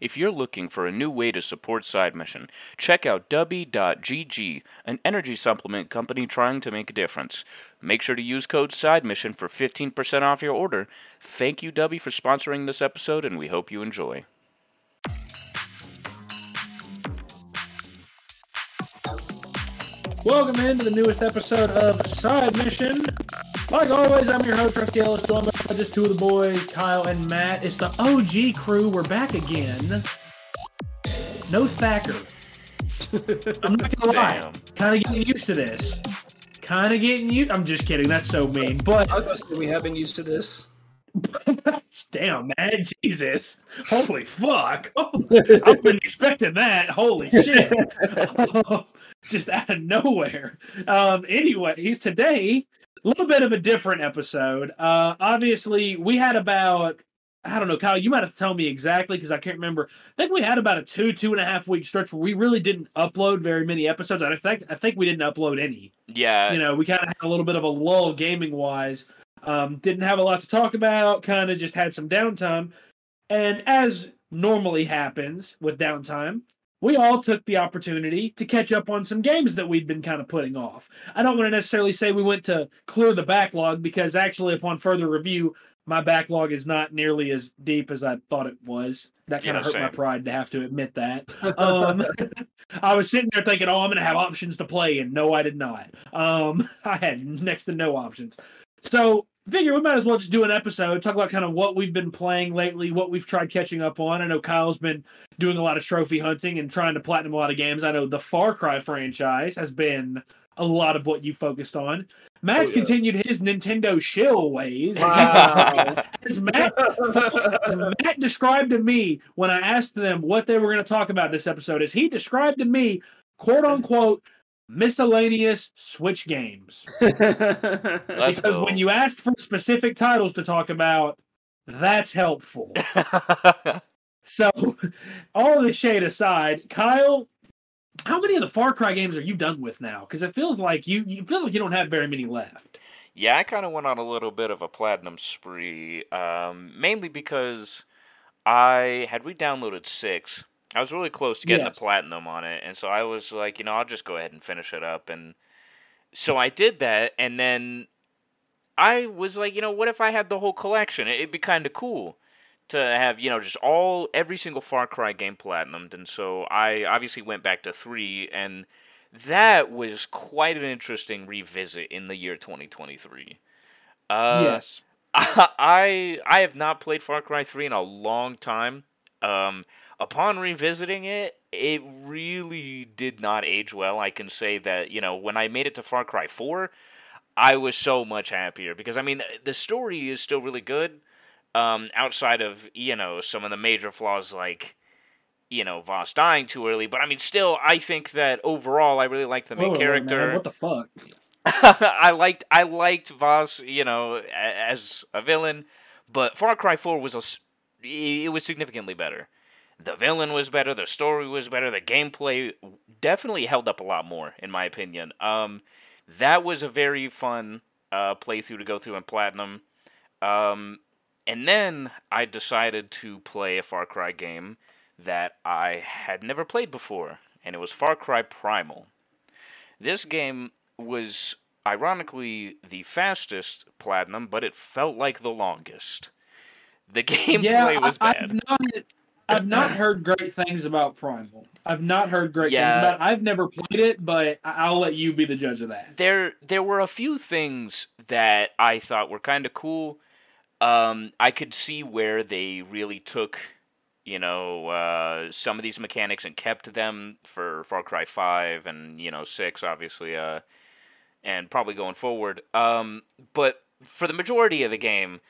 If you're looking for a new way to support Side Mission, check out Dubby.gg, an energy supplement company trying to make a difference. Make sure to use code Side Mission for 15% off your order. Thank you, Dubby, for sponsoring this episode, and we hope you enjoy. Welcome into the newest episode of Side Mission. Like always, I'm your host, Rusty Ellis, joined by just two of the boys, Kyle and Matt. It's the OG crew. We're back again. No Thacker. I'm not gonna lie. Damn. Kind of getting used to this. Kind of getting used. I'm just kidding. That's so mean. But I was say we have been used to this. damn, man, Jesus, holy fuck! I've been expecting that. Holy shit! just out of nowhere. Um, anyways, today a little bit of a different episode. Uh, obviously, we had about I don't know, Kyle. You might have to tell me exactly because I can't remember. I think we had about a two two and a half week stretch where we really didn't upload very many episodes. I think I think we didn't upload any. Yeah, You know, we kind of had a little bit of a lull gaming wise. Um, didn't have a lot to talk about. Kind of just had some downtime, and as normally happens with downtime, we all took the opportunity to catch up on some games that we'd been kind of putting off. I don't want to necessarily say we went to clear the backlog because actually, upon further review, my backlog is not nearly as deep as I thought it was. That kind Yeah, of hurt my pride to have to admit that. Um, I was sitting there thinking, "Oh, I'm going to have options to play," and no, I did not. Um, I had next to no options. So, figure we might as well just do an episode, talk about kind of what we've been playing lately, what we've tried catching up on. I know Kyle's been doing a lot of trophy hunting and trying to platinum a lot of games. I know the Far Cry franchise has been a lot of what you focused on. Matt's Oh, yeah. continued his Nintendo shill ways. Wow. As Matt, folks, as Matt described to me when I asked them what they were going to talk about this episode, is he described to me, quote unquote, miscellaneous Switch games. Because go. when you ask for specific titles to talk about, that's helpful. So, all of the shade aside, Kyle, how many of the Far Cry games are you done with now? Because it feels like you, you it feels like you don't have very many left. Yeah, I kind of went on a little bit of a platinum spree, um, mainly because I had re-downloaded six. I was really close to getting Yes. the platinum on it, and so I was like, you know, I'll just go ahead and finish it up. And so I did that, and then I was like, you know, what if I had the whole collection? It'd be kind of cool to have, you know, just all every single Far Cry game platinumed. And so I obviously went back to three, and that was quite an interesting revisit in the year 2023. Uh, yes. I I have not played Far Cry 3 in a long time. Um, upon revisiting it, it really did not age well. I can say that, you know, when I made it to Far Cry 4, I was so much happier because I mean, the story is still really good. Um, outside of, you know, some of the major flaws like you know, Voss dying too early, but I mean still I think that overall I really like the main Whoa, whoa, man, character. what the fuck? I liked I liked Voss, you know, as a villain, but Far Cry 4 was a it was significantly better. The villain was better, the story was better, the gameplay definitely held up a lot more in my opinion. Um that was a very fun uh playthrough to go through in platinum. Um and then I decided to play a Far Cry game that I had never played before, and it was Far Cry Primal. This game was ironically the fastest platinum, but it felt like the longest. The gameplay yeah, was I, bad. I've not, I've not heard great things about Primal. I've not heard great Yeah. things about. it. I've never played it, but I'll let you be the judge of that. there there were a few things that I thought were kind of cool. Um, I could see where they really took, you know, uh, some of these mechanics and kept them for Far Cry Five and you know Six, obviously, uh, and probably going forward. Um, but for the majority of the game,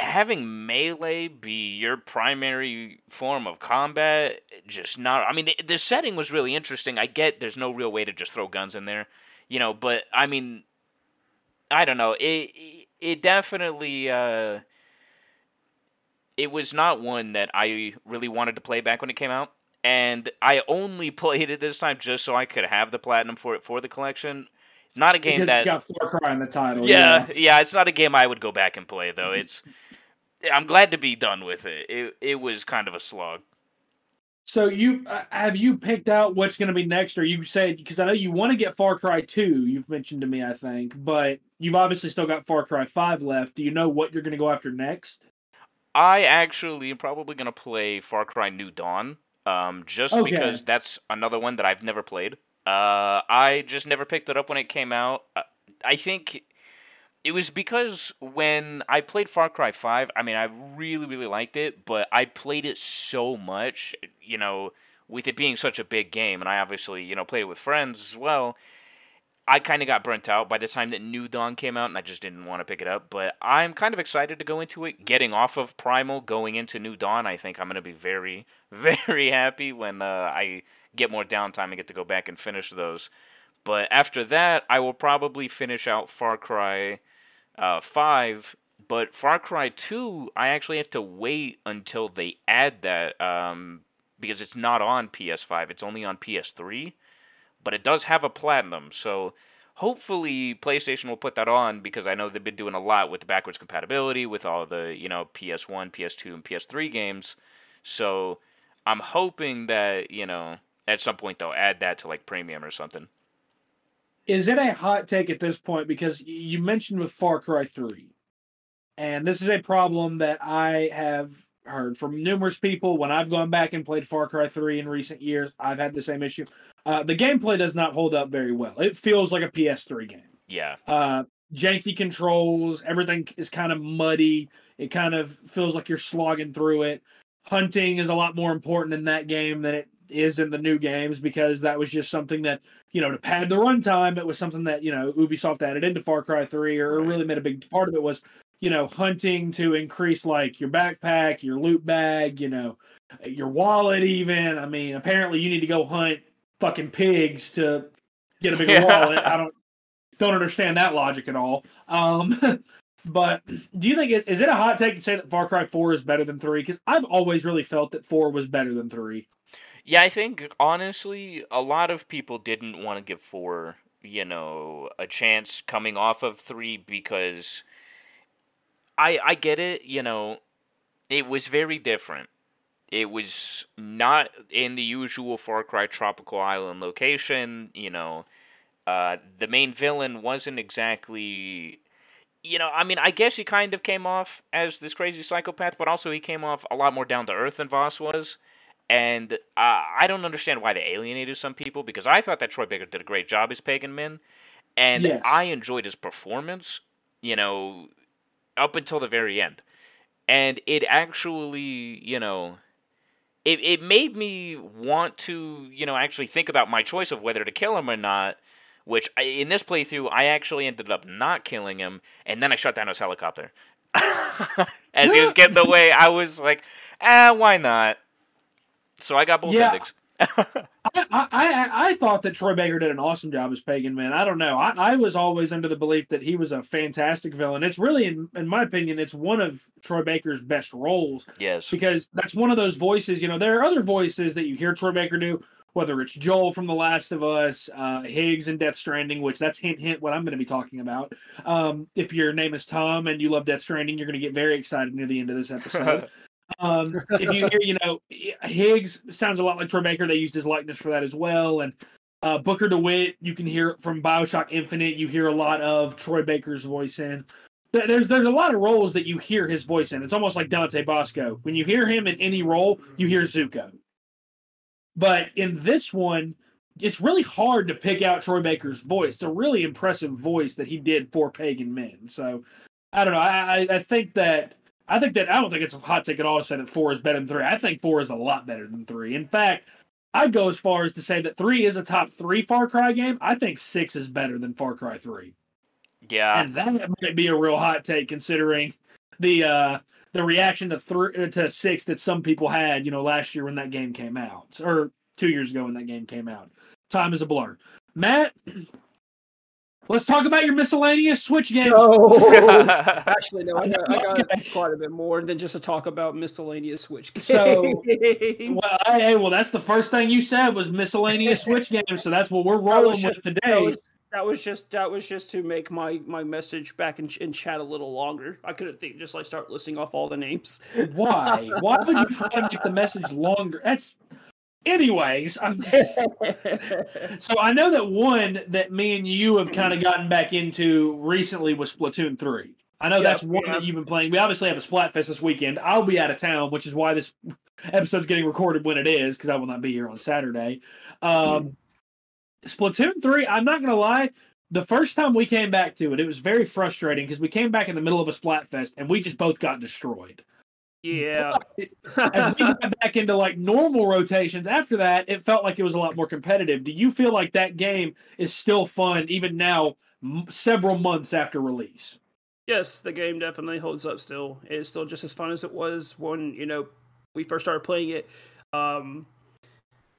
having melee be your primary form of combat just not i mean the, the setting was really interesting i get there's no real way to just throw guns in there you know but i mean i don't know it it definitely uh it was not one that i really wanted to play back when it came out and i only played it this time just so i could have the platinum for it for the collection not a game because that it's got Far Cry in the title. yeah, yeah, it's not a game I would go back and play though. It's I'm glad to be done with it. It it was kind of a slog. So you uh, have you picked out what's going to be next, or you said because I know you want to get Far Cry Two. You've mentioned to me, I think, but you've obviously still got Far Cry Five left. Do you know what you're going to go after next? I actually am probably gonna play Far Cry New Dawn, um, just Okay. because that's another one that I've never played. Uh, I just never picked it up when it came out. Uh, I think it was because when I played Far Cry Five, I mean, I really, really liked it, but I played it so much, you know, with it being such a big game, and I obviously, you know, played it with friends as well. I kind of got burnt out by the time that New Dawn came out, and I just didn't want to pick it up. But I'm kind of excited to go into it. Getting off of Primal, going into New Dawn, I think I'm going to be very, very happy when uh, I get more downtime and get to go back and finish those. But after that, I will probably finish out Far Cry uh, 5. But Far Cry 2, I actually have to wait until they add that um, because it's not on PS5, it's only on PS3 but it does have a platinum. So hopefully PlayStation will put that on because I know they've been doing a lot with the backwards compatibility with all the you know PS1, PS2, and PS3 games. So I'm hoping that you know at some point they'll add that to like premium or something. Is it a hot take at this point? Because you mentioned with Far Cry 3, and this is a problem that I have heard from numerous people when I've gone back and played Far Cry 3 in recent years. I've had the same issue. Uh, the gameplay does not hold up very well. It feels like a PS3 game. Yeah, Uh, janky controls, everything is kind of muddy. It kind of feels like you're slogging through it. Hunting is a lot more important in that game than it is in the new games because that was just something that you know to pad the runtime. It was something that you know Ubisoft added into Far Cry Three, or Right. really made a big part of it was you know hunting to increase like your backpack, your loot bag, you know, your wallet. Even I mean, apparently you need to go hunt fucking pigs to get a bigger Yeah. wallet. I don't don't understand that logic at all. Um, but do you think it, is it a hot take to say that Far Cry Four is better than three? Because I've always really felt that four was better than three. Yeah. I think honestly, a lot of people didn't want to give four, you know, a chance coming off of three because I I get it. You know, it was very different. It was not in the usual Far Cry tropical island location. You know, uh, the main villain wasn't exactly. You know, I mean, I guess he kind of came off as this crazy psychopath, but also he came off a lot more down to earth than Voss was. And uh, I don't understand why they alienated some people because I thought that Troy Baker did a great job as Pagan Min, and Yes. I enjoyed his performance. You know, up until the very end, and it actually, you know, it it made me want to, you know, actually think about my choice of whether to kill him or not. Which I, in this playthrough, I actually ended up not killing him, and then I shut down his helicopter. As he was getting away, I was like, "Ah, why not?" So I got both Yeah. endings. I, I, I, thought that Troy Baker did an awesome job as Pagan Min. I don't know. I, I was always under the belief that he was a fantastic villain. It's really, in, in my opinion, it's one of Troy Baker's best roles yes. because that's one of those voices. You know, there are other voices that you hear Troy Baker do, whether it's Joel from The Last of Us, uh, Higgs in Death Stranding, which that's hint hint what I'm going to be talking about. Um, if your name is Tom and you love Death Stranding, you're going to get very excited near the end of this episode. Um, if you hear, you know, Higgs sounds a lot like Troy Baker. They used his likeness for that as well, and. Uh, Booker DeWitt, you can hear from Bioshock Infinite. You hear a lot of Troy Baker's voice in there's there's a lot of roles that you hear his voice in. It's almost like Dante Basco. When you hear him in any role, you hear Zuko. But in this one, it's really hard to pick out Troy Baker's voice. It's a really impressive voice that he did for Pagan Min. So I don't know. I, I I think that I think that I don't think it's a hot take at all to say that four is better than three. I think four is a lot better than three. In fact, I'd go as far as to say that three is a top three Far Cry game. I think six is better than Far Cry three Yeah. and that might be a real hot take considering the uh the reaction to three to six that some people had you know last year when that game came out or two years ago when that game came out time is a blur matt let's talk about your miscellaneous switch games No. Actually, no. I got, I got Okay. quite a bit more than just to talk about miscellaneous Switch games. So, well, I- hey, well, that's the first thing you said was miscellaneous switch games, so that's what we're rolling was with just- today. that was, that was just that was just to make my my message back in, in chat a little longer. I couldn't think just like start listing off all the names. Why? Why would you try to make the message longer? That's anyways, I'm so I know that one that me and you have kind of gotten back into recently was Splatoon three. I know Yep, that's one yeah. that you've been playing. We obviously have a Splatfest this weekend. I'll be out of town, which is why this episode's getting recorded when it is, because I will not be here on Saturday. Um, Splatoon three. I'm not gonna lie. The first time we came back to it, it was very frustrating because we came back in the middle of a Splatfest and we just both got destroyed yeah. as we got back into like normal rotations after that, it felt like it was a lot more competitive. Do you feel like that game is still fun even now, m- several months after release? Yes, the game definitely holds up still. It is still just as fun as it was when, you know, we first started playing it. Um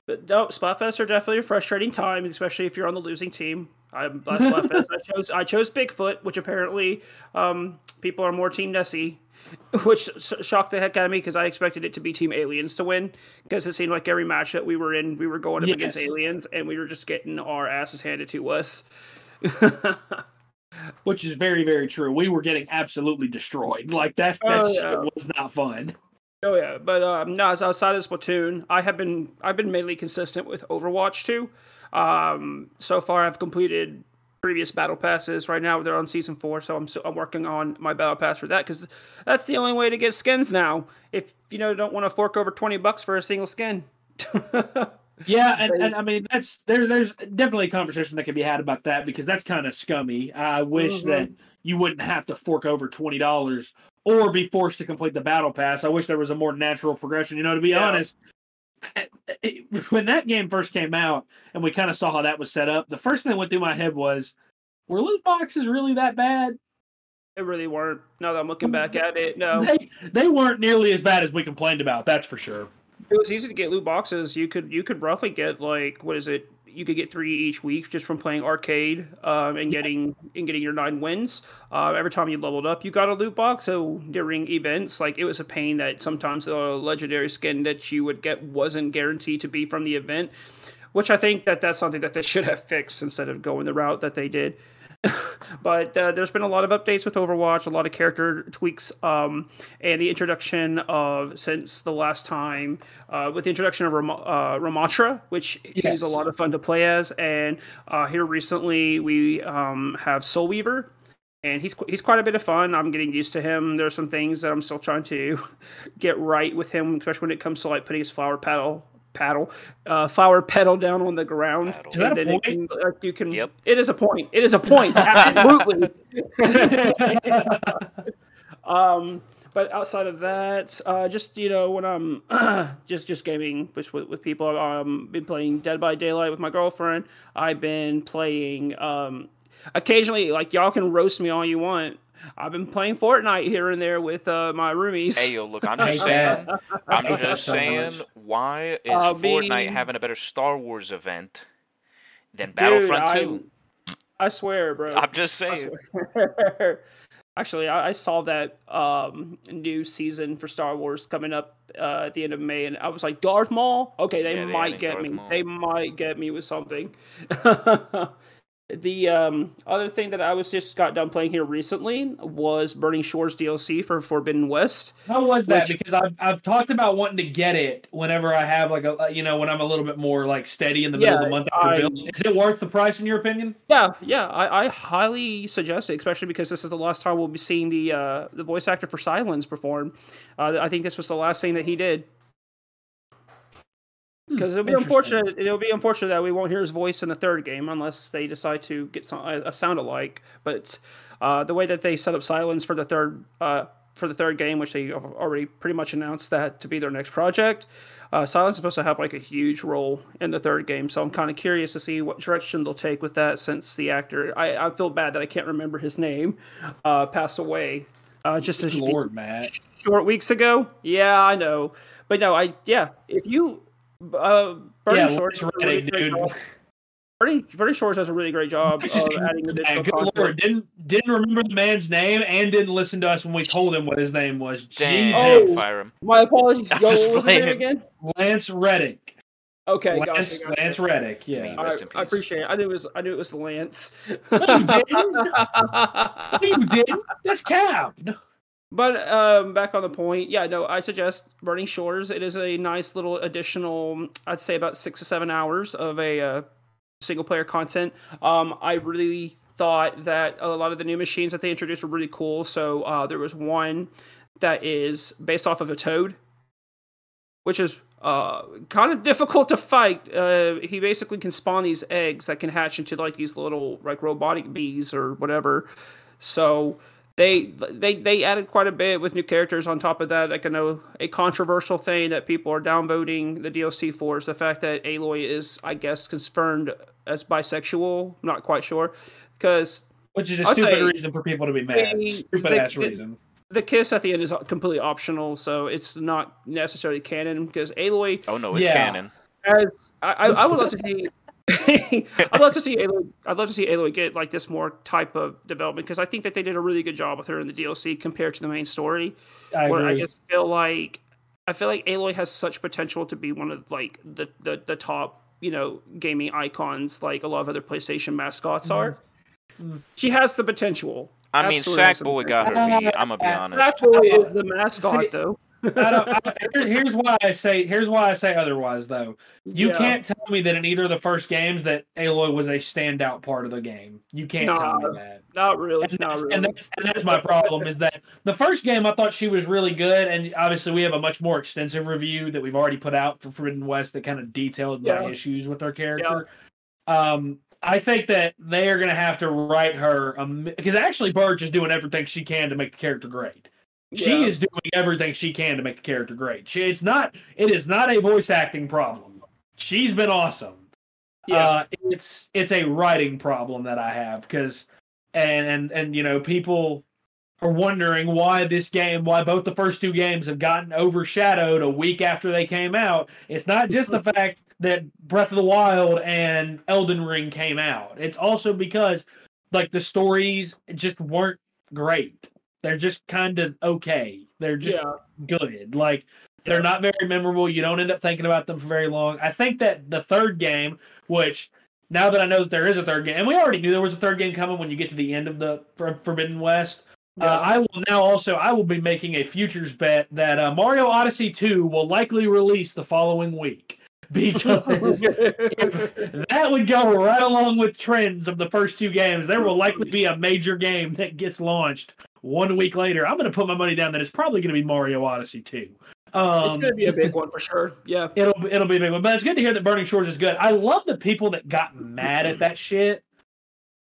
but no, Splatfests are definitely a frustrating time, especially if you're on the losing team. I last Splatfest I chose I chose Bigfoot, which apparently um, people are more Team Nessie, which shocked the heck out of me because I expected it to be Team Aliens to win because it seemed like every match that we were in, we were going up against aliens and we were just getting our asses handed to us. Which is very, very true. We were getting absolutely destroyed. Like that, that Oh, yeah. was not fun. Oh yeah, but um, no, as outside of Splatoon, I have been I've been mainly consistent with Overwatch too. Um, so far, I've completed previous battle passes. Right now, they're on season four, so I'm so, I'm working on my battle pass for that because that's the only way to get skins now. If you know don't want to fork over twenty bucks for a single skin. Yeah, and, and I mean that's there. There's definitely a conversation that can be had about that because that's kind of scummy. I wish Mhm. that you wouldn't have to fork over twenty dollars or be forced to complete the battle pass. I wish there was a more natural progression. You know, to be Yeah. honest, when that game first came out and we kind of saw how that was set up, the first thing that went through my head was, were loot boxes really that bad? They really weren't. Now that I'm looking back at it, no. They they weren't nearly as bad as we complained about. That's for sure. It was easy to get loot boxes. You could you could roughly get like what is it? You could get three each week just from playing arcade um, and getting and getting your nine wins. Uh, every time you leveled up, you got a loot box. So during events, like it was a pain that sometimes the legendary skin that you would get wasn't guaranteed to be from the event. Which I think that that's something that they should have fixed instead of going the route that they did. but uh, there's been a lot of updates with Overwatch, a lot of character tweaks, um, and the introduction of since the last time uh, with the introduction of Ram- uh, Ramatra, which Yes. is a lot of fun to play as, and uh, here recently we um, have Soul Weaver. And he's he's quite a bit of fun. I'm getting used to him. There's some things that I'm still trying to get right with him, especially when it comes to like putting his flower paddle paddle uh, flower petal down on the ground. Paddle. Is that a then it point? can- like, you can. Yep. It is a point. It is a point. Absolutely. um, but outside of that, uh, just you know, when I'm just just gaming with with, with people, um, been playing Dead by Daylight with my girlfriend. I've been playing. Um, occasionally, like y'all can roast me all you want. I've been playing Fortnite here and there with uh, my roomies. Hey yo, look, I'm just saying. I'm just saying. Why is Uh, Fortnite being- having a better Star Wars event than Dude, Battlefront I- 2? I swear, bro. I'm just saying. swear. Actually, I, I saw that um, new season for Star Wars coming up uh, at the end of May, and I was like, Darth Maul? Okay, they Yeah, they might added get Darth me. Maul. They might get me with something. the um, other thing that I was just got done playing here recently was Burning Shores DLC for Forbidden West. How was that? Which- Because I've I've talked about wanting to get it whenever I have like a you know when I'm a little bit more like steady in the middle of the month after I- bills. Is it worth the price in your opinion? Yeah, yeah, I, I highly suggest it, especially because this is the last time we'll be seeing the uh, the voice actor for Silence perform. Uh, I think this was the last thing that he did. Because it'll be Hmm, unfortunate. It'll be unfortunate that we won't hear his voice in the third game unless they decide to get some a, a sound alike. But uh, the way that they set up Silence for the third uh, for the third game, which they already pretty much announced that to be their next project, uh, Silence is supposed to have like a huge role in the third game. So I'm kind of curious to see what direction they'll take with that, since the actor I, I feel bad that I can't remember his name uh, passed away uh, just a Good few- Matt. short weeks ago. Yeah, I know, but no, I yeah. If you uh, Burning Yeah, Shores, Lance does a really Reddick, great dude. job. Burning, Burning Shores does a really great job of didn't- adding additional Man, good content. Lord, didn't didn't remember the man's name and didn't listen to us when we told him what his name was. Damn, Jesus, Oh. fire him. My apologies. I'm Yo, what was his name again? Lance Reddick. Okay, Lance, gotcha, gotcha. Lance Reddick. Yeah. I, I appreciate it. I knew it was. I knew it was Lance. No, you didn't. No, you didn't. That's Cap. No. But um, back on the point, yeah, no, I suggest Burning Shores. It is a nice little additional, I'd say about six to seven hours of a uh, single player content. Um, I really thought that a lot of the new machines that they introduced were really cool. So uh, there was one that is based off of a toad, which is uh, kind of difficult to fight. Uh, he basically can spawn these eggs that can hatch into like these little like robotic bees or whatever. So they they they added quite a bit with new characters on top of that. Like I know a controversial thing that people are downvoting the DLC for is the fact that Aloy is, I guess, confirmed as bisexual. I'm not quite sure because which is a I'll stupid say, reason for people to be mad. stupid the, ass reason. The kiss at the end is completely optional, so it's not necessarily canon because Aloy. Oh no, it's yeah. canon. As I, I, I would love to see I'd love to see Aloy. I'd love to see Aloy get like this more type of development because I think that they did a really good job with her in the DLC compared to the main story. I where agree. I just feel like I feel like Aloy has such potential to be one of like the the, the top you know gaming icons like a lot of other PlayStation mascots mm. are. Mm. She has the potential. I mean, Sackboy got her beat. I'm gonna be honest. Sackboy is the mascot, see, though. I don't, I, here's why I say here's why I say otherwise though. You yeah. can't tell me that in either of the first games that Aloy was a standout part of the game. You can't no, tell me that. Not really. And, not that's, really. And that's, and that's my problem is that the first game I thought she was really good, and obviously we have a much more extensive review that we've already put out for Forbidden West that kind of detailed yeah. my issues with her character. Yeah. Um, I think that they are going to have to write her because actually Burch is doing everything she can to make the character great. She yeah. is doing everything she can to make the character great. She, it's not. It is not a voice acting problem. She's been awesome. Yeah, uh, it's it's a writing problem that I have because, and and and you know people are wondering why this game, why both the first two games have gotten overshadowed a week after they came out. It's not just the fact that Breath of the Wild and Elden Ring came out. It's also because like the stories just weren't great. They're just kind of okay. They're just yeah. good. Like they're not very memorable. You don't end up thinking about them for very long. I think that the third game, which now that I know that there is a third game, and we already knew there was a third game coming when you get to the end of the Forbidden West. Uh, yeah. Uh, I will now also I will be making a futures bet that uh, Mario Odyssey 2 will likely release the following week because that would go right along with trends of the first two games. There will likely be a major game that gets launched one week later, I'm going to put my money down that it's probably going to be Mario Odyssey 2. Um, it's going to be a big one for sure. Yeah, it'll it'll be a big one. But it's good to hear that Burning Shores is good. I love the people that got mad at that shit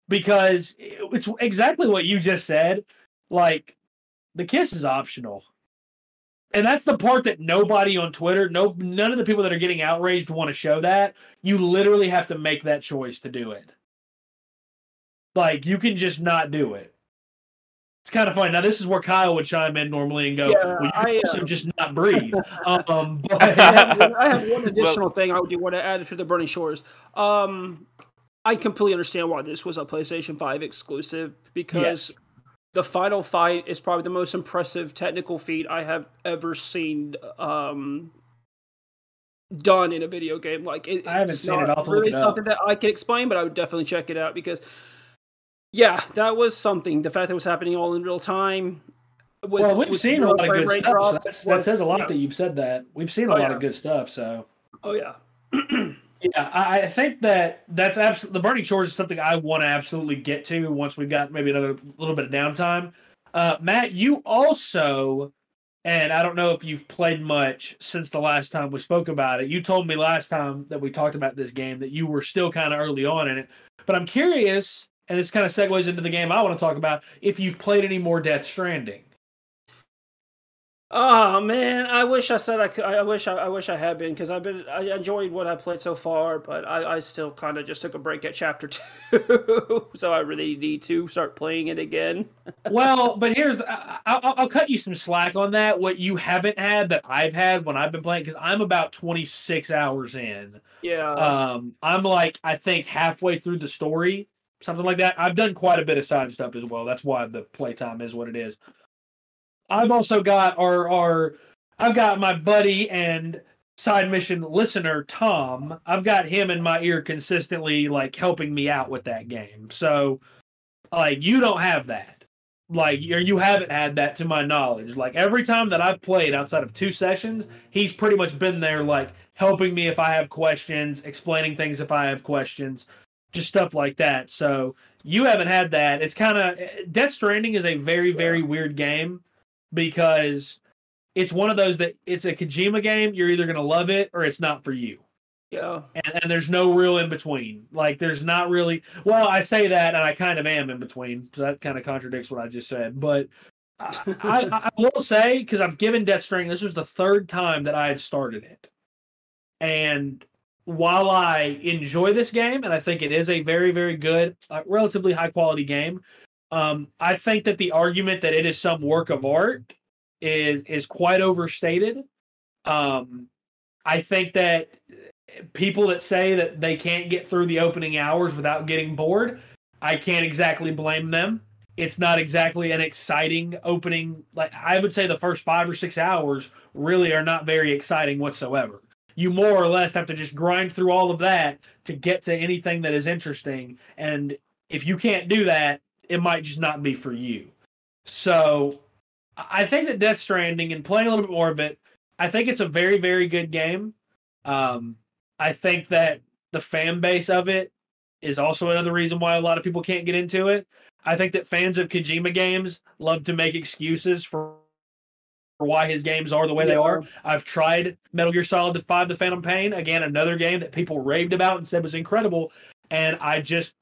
because it's exactly what you just said. Like the kiss is optional. And that's the part that nobody on Twitter, no none of the people that are getting outraged want to show that. You literally have to make that choice to do it. Like you can just not do it. It's kind of funny. Now, this is where Kyle would chime in normally and go, yeah, well, you I, also uh, just not breathe. um, but... I, have, I, have, one additional well, thing I do want to add to the Burning Shores. Um, I completely understand why this was a PlayStation 5 exclusive because yes. the final fight is probably the most impressive technical feat I have ever seen um, done in a video game. Like it, I haven't seen it. I'll really something that I can explain, but I would definitely check it out because yeah, that was something. The fact that it was happening all in real time. With, well, we've seen a lot of good stuff. So that says a lot yeah. that you've said that. We've seen a oh, lot yeah. of good stuff. So. Oh yeah. yeah, I think that that's absolutely the Burning Shores is something I want to absolutely get to once we've got maybe another little bit of downtime. Uh, Matt, you also, and I don't know if you've played much since the last time we spoke about it. You told me last time that we talked about this game that you were still kind of early on in it, but I'm curious and this kind of segues into the game I want to talk about. If you've played any more Death Stranding. Oh man, I wish I said I could. I wish I, I wish I had been because I've been. I enjoyed what I played so far, but I, I still kind of just took a break at chapter two, so I really need to start playing it again. well, but here's the, I, I'll, I'll cut you some slack on that. What you haven't had that I've had when I've been playing because I'm about 26 hours in. Yeah. Um, I'm like I think halfway through the story something like that. I've done quite a bit of side stuff as well. That's why the playtime is what it is. I've also got our our I've got my buddy and side mission listener Tom. I've got him in my ear consistently like helping me out with that game. So like you don't have that. Like you you haven't had that to my knowledge. Like every time that I've played outside of two sessions, he's pretty much been there, like helping me if I have questions, explaining things if I have questions, just stuff like that. So you haven't had that. It's kind of Death Stranding is a very very weird game because it's one of those that it's a Kojima game. You're either gonna love it or it's not for you. Yeah. And, and there's no real in between. Like there's not really. Well, I say that, and I kind of am in between. So that kind of contradicts what I just said. But I, I, I will say because I've given Death Stranding. This was the third time that I had started it, and while I enjoy this game and I think it is a very very good, uh, relatively high quality game, um, I think that the argument that it is some work of art is is quite overstated. Um, I think that people that say that they can't get through the opening hours without getting bored, I can't exactly blame them. It's not exactly an exciting opening. Like I would say the first 5 or 6 hours really are not very exciting whatsoever. You more or less have to just grind through all of that to get to anything that is interesting and if you can't do that, it might just not be for you. So, I think that Death Stranding and playing a little bit more of it, I think it's a very very good game. Um, I think that the fan base of it is also another reason why a lot of people can't get into it. I think that fans of Kojima games love to make excuses for, for why his games are the way they are. I've tried Metal Gear Solid 5 The Phantom Pain, again, another game that people raved about and said was incredible, and I just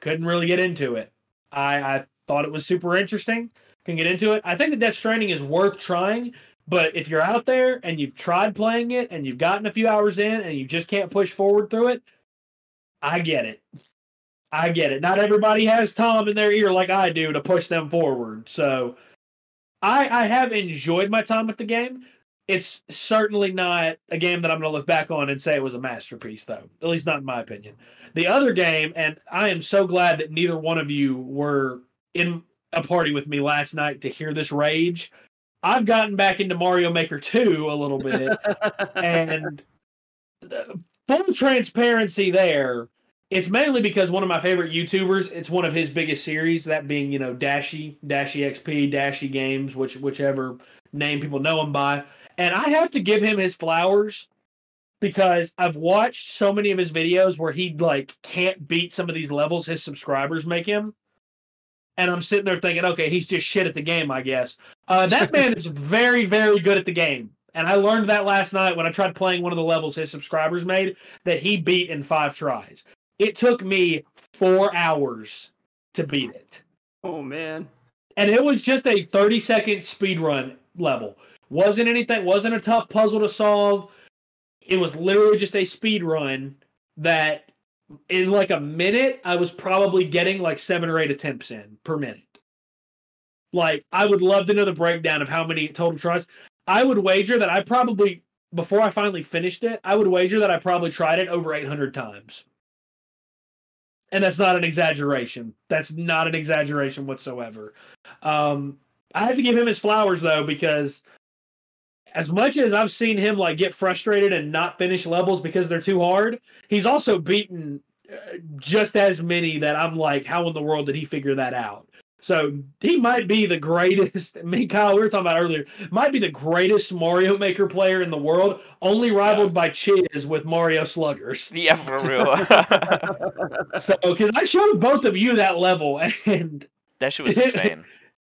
couldn't really get into it. I, I thought it was super interesting, can get into it. I think that Death Stranding is worth trying but if you're out there and you've tried playing it and you've gotten a few hours in and you just can't push forward through it, I get it. I get it. Not everybody has Tom in their ear like I do to push them forward. So I I have enjoyed my time with the game. It's certainly not a game that I'm going to look back on and say it was a masterpiece, though. At least not in my opinion. The other game, and I am so glad that neither one of you were in a party with me last night to hear this rage I've gotten back into Mario Maker 2 a little bit. and uh, full transparency there, it's mainly because one of my favorite YouTubers, it's one of his biggest series, that being, you know, Dashie, Dashy XP, DashieGames, which whichever name people know him by. And I have to give him his flowers because I've watched so many of his videos where he like can't beat some of these levels his subscribers make him and I'm sitting there thinking, okay, he's just shit at the game, I guess. Uh, that man is very, very good at the game. And I learned that last night when I tried playing one of the levels his subscribers made that he beat in five tries. It took me four hours to beat it. Oh, man. And it was just a 30 second speed run level. Wasn't anything, wasn't a tough puzzle to solve. It was literally just a speed run that in like a minute, I was probably getting like seven or eight attempts in per minute. Like, I would love to know the breakdown of how many total tries. I would wager that I probably, before I finally finished it, I would wager that I probably tried it over 800 times. And that's not an exaggeration. That's not an exaggeration whatsoever. Um, I have to give him his flowers though, because as much as I've seen him like get frustrated and not finish levels because they're too hard, he's also beaten uh, just as many that I'm like, how in the world did he figure that out? So he might be the greatest. Me, Kyle, we were talking about earlier, might be the greatest Mario Maker player in the world, only rivaled yeah. by Chiz with Mario Sluggers. Yeah, for real. so, because I showed both of you that level, and that shit was insane.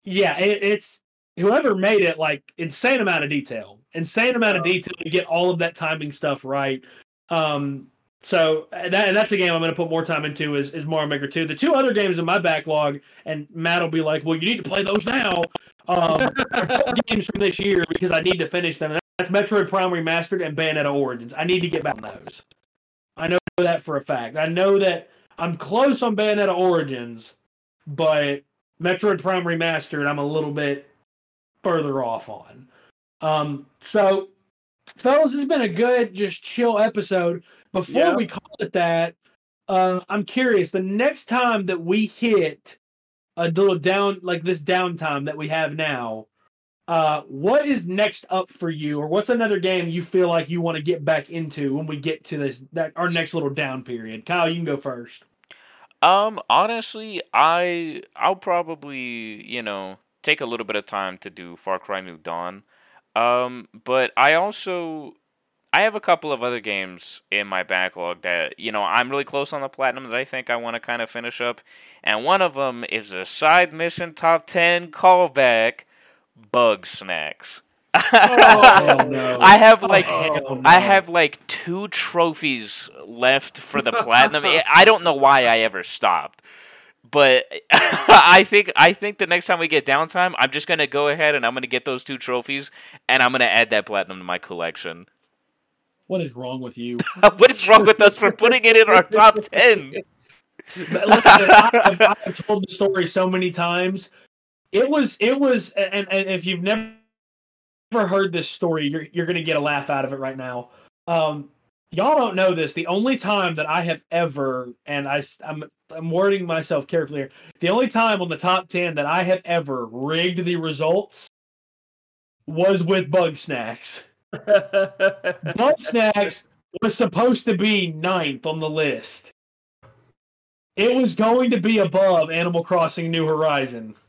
yeah, it, it's whoever made it like insane amount of detail, insane amount of detail to get all of that timing stuff right. Um, so that that's a game I'm going to put more time into is, is Mario Maker 2. The two other games in my backlog, and Matt will be like, "Well, you need to play those now." Um, games from this year because I need to finish them. That's Metroid Prime Remastered and Bayonetta Origins. I need to get back on those. I know that for a fact. I know that I'm close on Bayonetta Origins, but Metroid Prime Remastered, I'm a little bit further off on. Um, so, fellas, this has been a good, just chill episode. Before yeah. we call it that, uh, I'm curious. The next time that we hit a little down, like this downtime that we have now, uh, what is next up for you, or what's another game you feel like you want to get back into when we get to this that our next little down period? Kyle, you can go first. Um, honestly, I I'll probably you know take a little bit of time to do Far Cry New Dawn. Um, but I also I have a couple of other games in my backlog that you know I'm really close on the platinum that I think I want to kind of finish up, and one of them is a side mission top ten callback, Bugsnax. Oh, no. I have oh, like Oh, no. I have like two trophies left for the platinum. I- I don't know why I ever stopped. But I think I think the next time we get downtime, I'm just gonna go ahead and I'm gonna get those two trophies and I'm gonna add that platinum to my collection. What is wrong with you? what is wrong with us for putting it in our top ten? Listen, I've, I've told the story so many times. It was, it was, and, and if you've never ever heard this story, you're you're gonna get a laugh out of it right now. Um, y'all don't know this. The only time that I have ever, and I, am I'm wording myself carefully here. The only time on the top ten that I have ever rigged the results was with Bugsnax. Bugsnax was supposed to be ninth on the list. It was going to be above Animal Crossing New Horizon.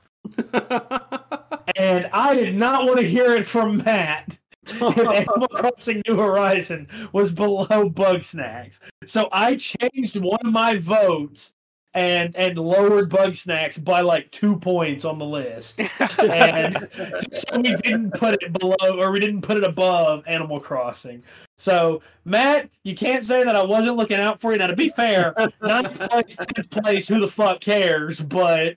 And I did not want to hear it from Matt if Animal Crossing New Horizon was below Bugsnax. So I changed one of my votes and and lowered Bugsnax by like two points on the list. And so we didn't put it below or we didn't put it above Animal Crossing. So Matt, you can't say that I wasn't looking out for you. Now to be fair, ninth place, tenth place, who the fuck cares? But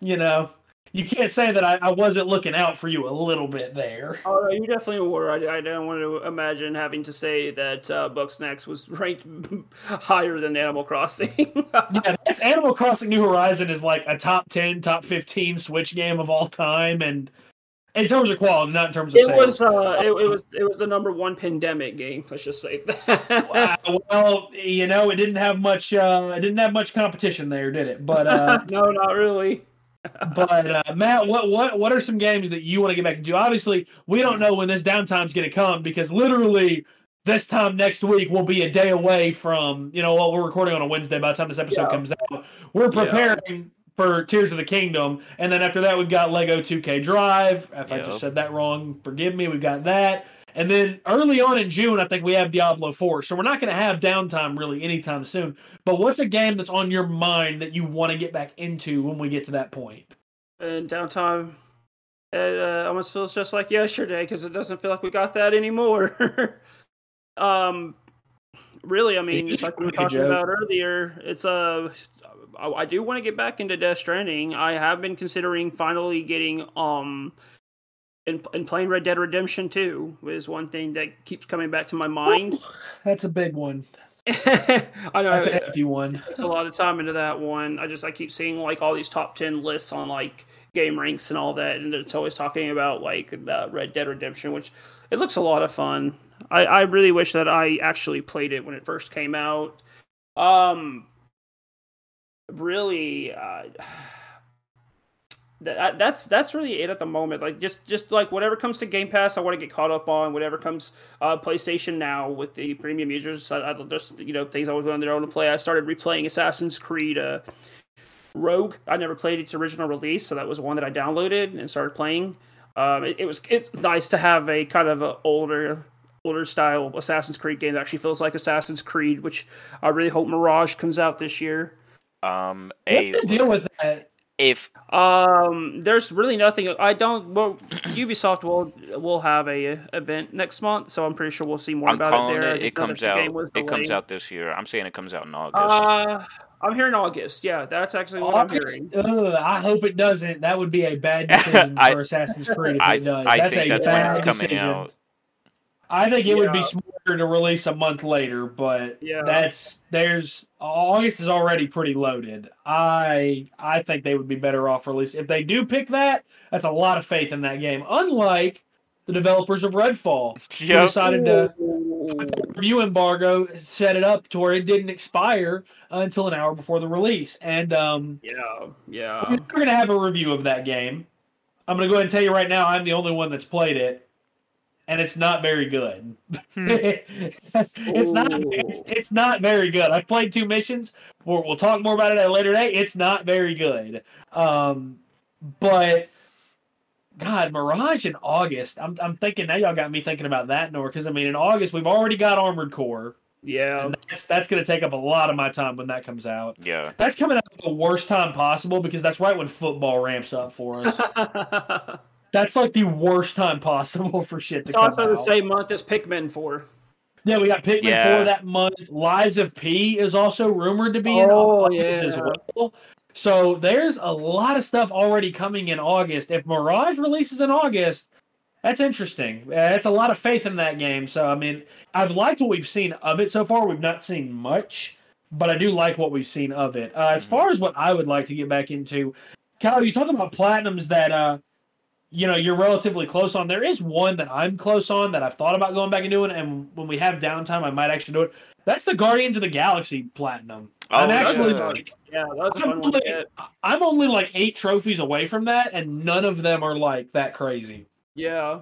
you know, you can't say that I, I wasn't looking out for you a little bit there. Oh, no, you definitely were. I, I don't want to imagine having to say that uh, Bugsnax was ranked higher than Animal Crossing. Yeah, that's Animal Crossing New Horizon is like a top ten, top fifteen Switch game of all time, and in terms of quality, not in terms of it sales. was uh, it, it was it was the number one pandemic game. Let's just say that. Uh, well, you know, it didn't have much. Uh, it didn't have much competition there, did it? But uh, no, not really. But uh, Matt, what what what are some games that you want to get back into? Obviously, we don't know when this downtime's going to come because literally this time next week we'll be a day away from you know what we're recording on a Wednesday. By the time this episode Yeah. comes out, we're Yeah. preparing for Tears of the Kingdom, and then after that we've got Lego 2K Drive. If I just said that wrong, forgive me. We've got that. And then early on in June, I think we have Diablo 4. So we're not going to have downtime really anytime soon. But what's a game that's on your mind that you want to get back into when we get to that point? And downtime, it uh, almost feels just like yesterday because it doesn't feel like we got that anymore. um, really, I mean, It's like we were talking joke. about earlier, it's a. I I do want to get back into Death Stranding. I have been considering finally getting um. And, and playing Red Dead Redemption 2 is one thing that keeps coming back to my mind. That's a big one. I know That's a it hefty one. puts a lot of time into that one. I just I keep seeing like all these top ten lists on like game ranks and all that, and it's always talking about like the Red Dead Redemption, which it looks a lot of fun. I, I really wish that I actually played it when it first came out. Um, really, uh, that that's that's really it at the moment. Like just just like whatever comes to Game Pass, I want to get caught up on. Whatever comes uh, PlayStation now with the premium users, I, I just you know things I was going there to play. I started replaying Assassin's Creed uh, Rogue. I never played its original release, so that was one that I downloaded and started playing. Um, it, it was it's nice to have a kind of a older older style Assassin's Creed game that actually feels like Assassin's Creed, which I really hope Mirage comes out this year. Um, What's a, the deal with that? If Um, there's really nothing. I don't. Well, Ubisoft will will have a event next month, so I'm pretty sure we'll see more I'm about it there. It, it comes out. It comes out this year. I'm saying it comes out in August. Uh, I'm hearing August. Yeah, that's actually what I'm August? hearing. Ugh, I hope it doesn't. That would be a bad decision I- for Assassin's Creed if I, it does. I that's think a that's when it's coming decision. out. I think it would be Yeah. Smarter to release a month later, but Yeah. that's there's August is already pretty loaded. I I think they would be better off release if they do pick that. That's a lot of faith in that game. Unlike the developers of Redfall, who Yep. decided to Ooh. review embargo, set it up to where it didn't expire until an hour before the release, and um, Yeah, yeah. we're going to have a review of that game. I'm going to go ahead and tell you right now, I'm the only one that's played it, and it's not very good. it's not. It's, it's not very good. I've played two missions. We'll, we'll talk more about it at a later date. It's not very good. Um, but God, Mirage in August. I'm I'm thinking now. Y'all got me thinking about that, Nor, because I mean, in August we've already got Armored Core. Yeah, And that's that's going to take up a lot of my time when that comes out. Yeah. That's coming out at the worst time possible because that's right when football ramps up for us. that's like the worst time possible for shit to it's come also the same month as Pikmin 4. Yeah, we got Pikmin Yeah. 4 that month. Lies of P is also rumored to be in Oh, August as well. So there's a lot of stuff already coming in August. If Mirage releases in August, that's interesting. Uh, It's a lot of faith in that game. So I mean, I've liked what we've seen of it so far. We've not seen much, but I do like what we've seen of it. Uh, as far as what I would like to get back into, Kyle, you talking about platinums that uh, you know you're relatively close on. There is one that I'm close on that I've thought about going back and doing, and when we have downtime, I might actually do it. That's the Guardians of the Galaxy platinum. Oh, I'm actually yeah. like Yeah, that was a I'm fun one to only. I'm only like eight trophies away from that, and none of them are like that crazy. Yeah.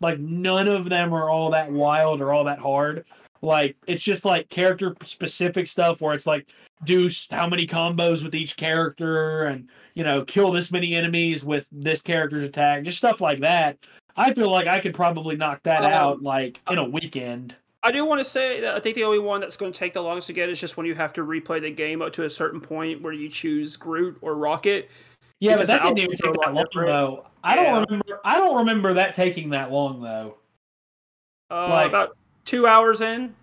Like none of them are all that wild or all that hard. Like it's just like character specific stuff where it's like do how many combos with each character and you know kill this many enemies with this character's attack, just stuff like that. I feel like I could probably knock that Um, out like in a weekend. I do want to say that I think the only one that's going to take the longest to get is just when you have to replay the game up to a certain point where you choose Groot or Rocket. Yeah, but that didn't even take that lot long different. though. I Yeah. don't remember. I don't remember that taking that long though. Uh, Like- about two hours in.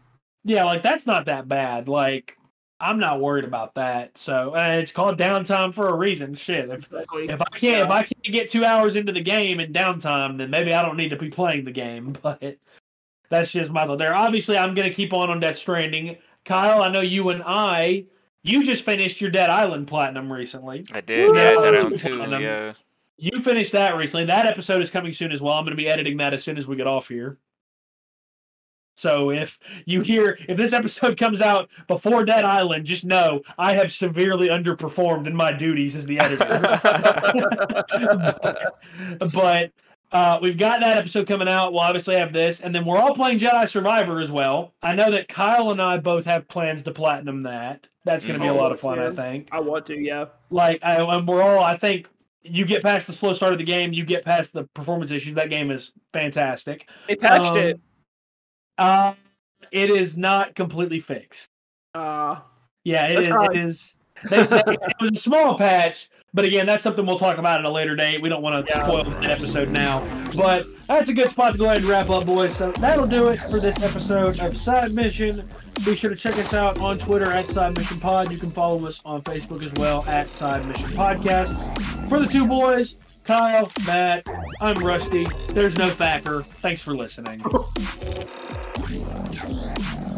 Yeah, like that's not that bad. Like I'm not worried about that. So uh, it's called downtime for a reason. Shit, if Exactly. if I can't if I can't get two hours into the game in downtime, then maybe I don't need to be playing the game. But that's just my thought there. Obviously, I'm gonna keep on on Death Stranding. Kyle, I know you and I. You just finished your Dead Island Platinum recently. I did. Yeah, Woo! Dead Island 2. Platinum. Yeah. You finished that recently. That episode is coming soon as well. I'm going to be editing that as soon as we get off here. So if you hear if this episode comes out before Dead Island, just know I have severely underperformed in my duties as the editor. but uh, we've got that episode coming out. We'll obviously have this, and then we're all playing Jedi Survivor as well. I know that Kyle and I both have plans to platinum that. That's going to be a Mhm. lot of fun, I think I want to, yeah. like I, and we're all i think you get past the slow start of the game you get past the performance issues that game is fantastic They patched Um, it. Uh it is not completely fixed. Uh, yeah it is it is. They, they- it was a small patch but again that's something we'll talk about at a later date. We don't want to Yeah. spoil the episode now. But that's a good spot to go ahead and wrap up boys. So that'll do it for this episode of side mission. Be sure to check us out on Twitter at Side Mission Pod. You can follow us on Facebook as well at Side Mission Podcast. For the two boys, Kyle, Matt, I'm Rusty. There's no Thacker. Thanks for listening.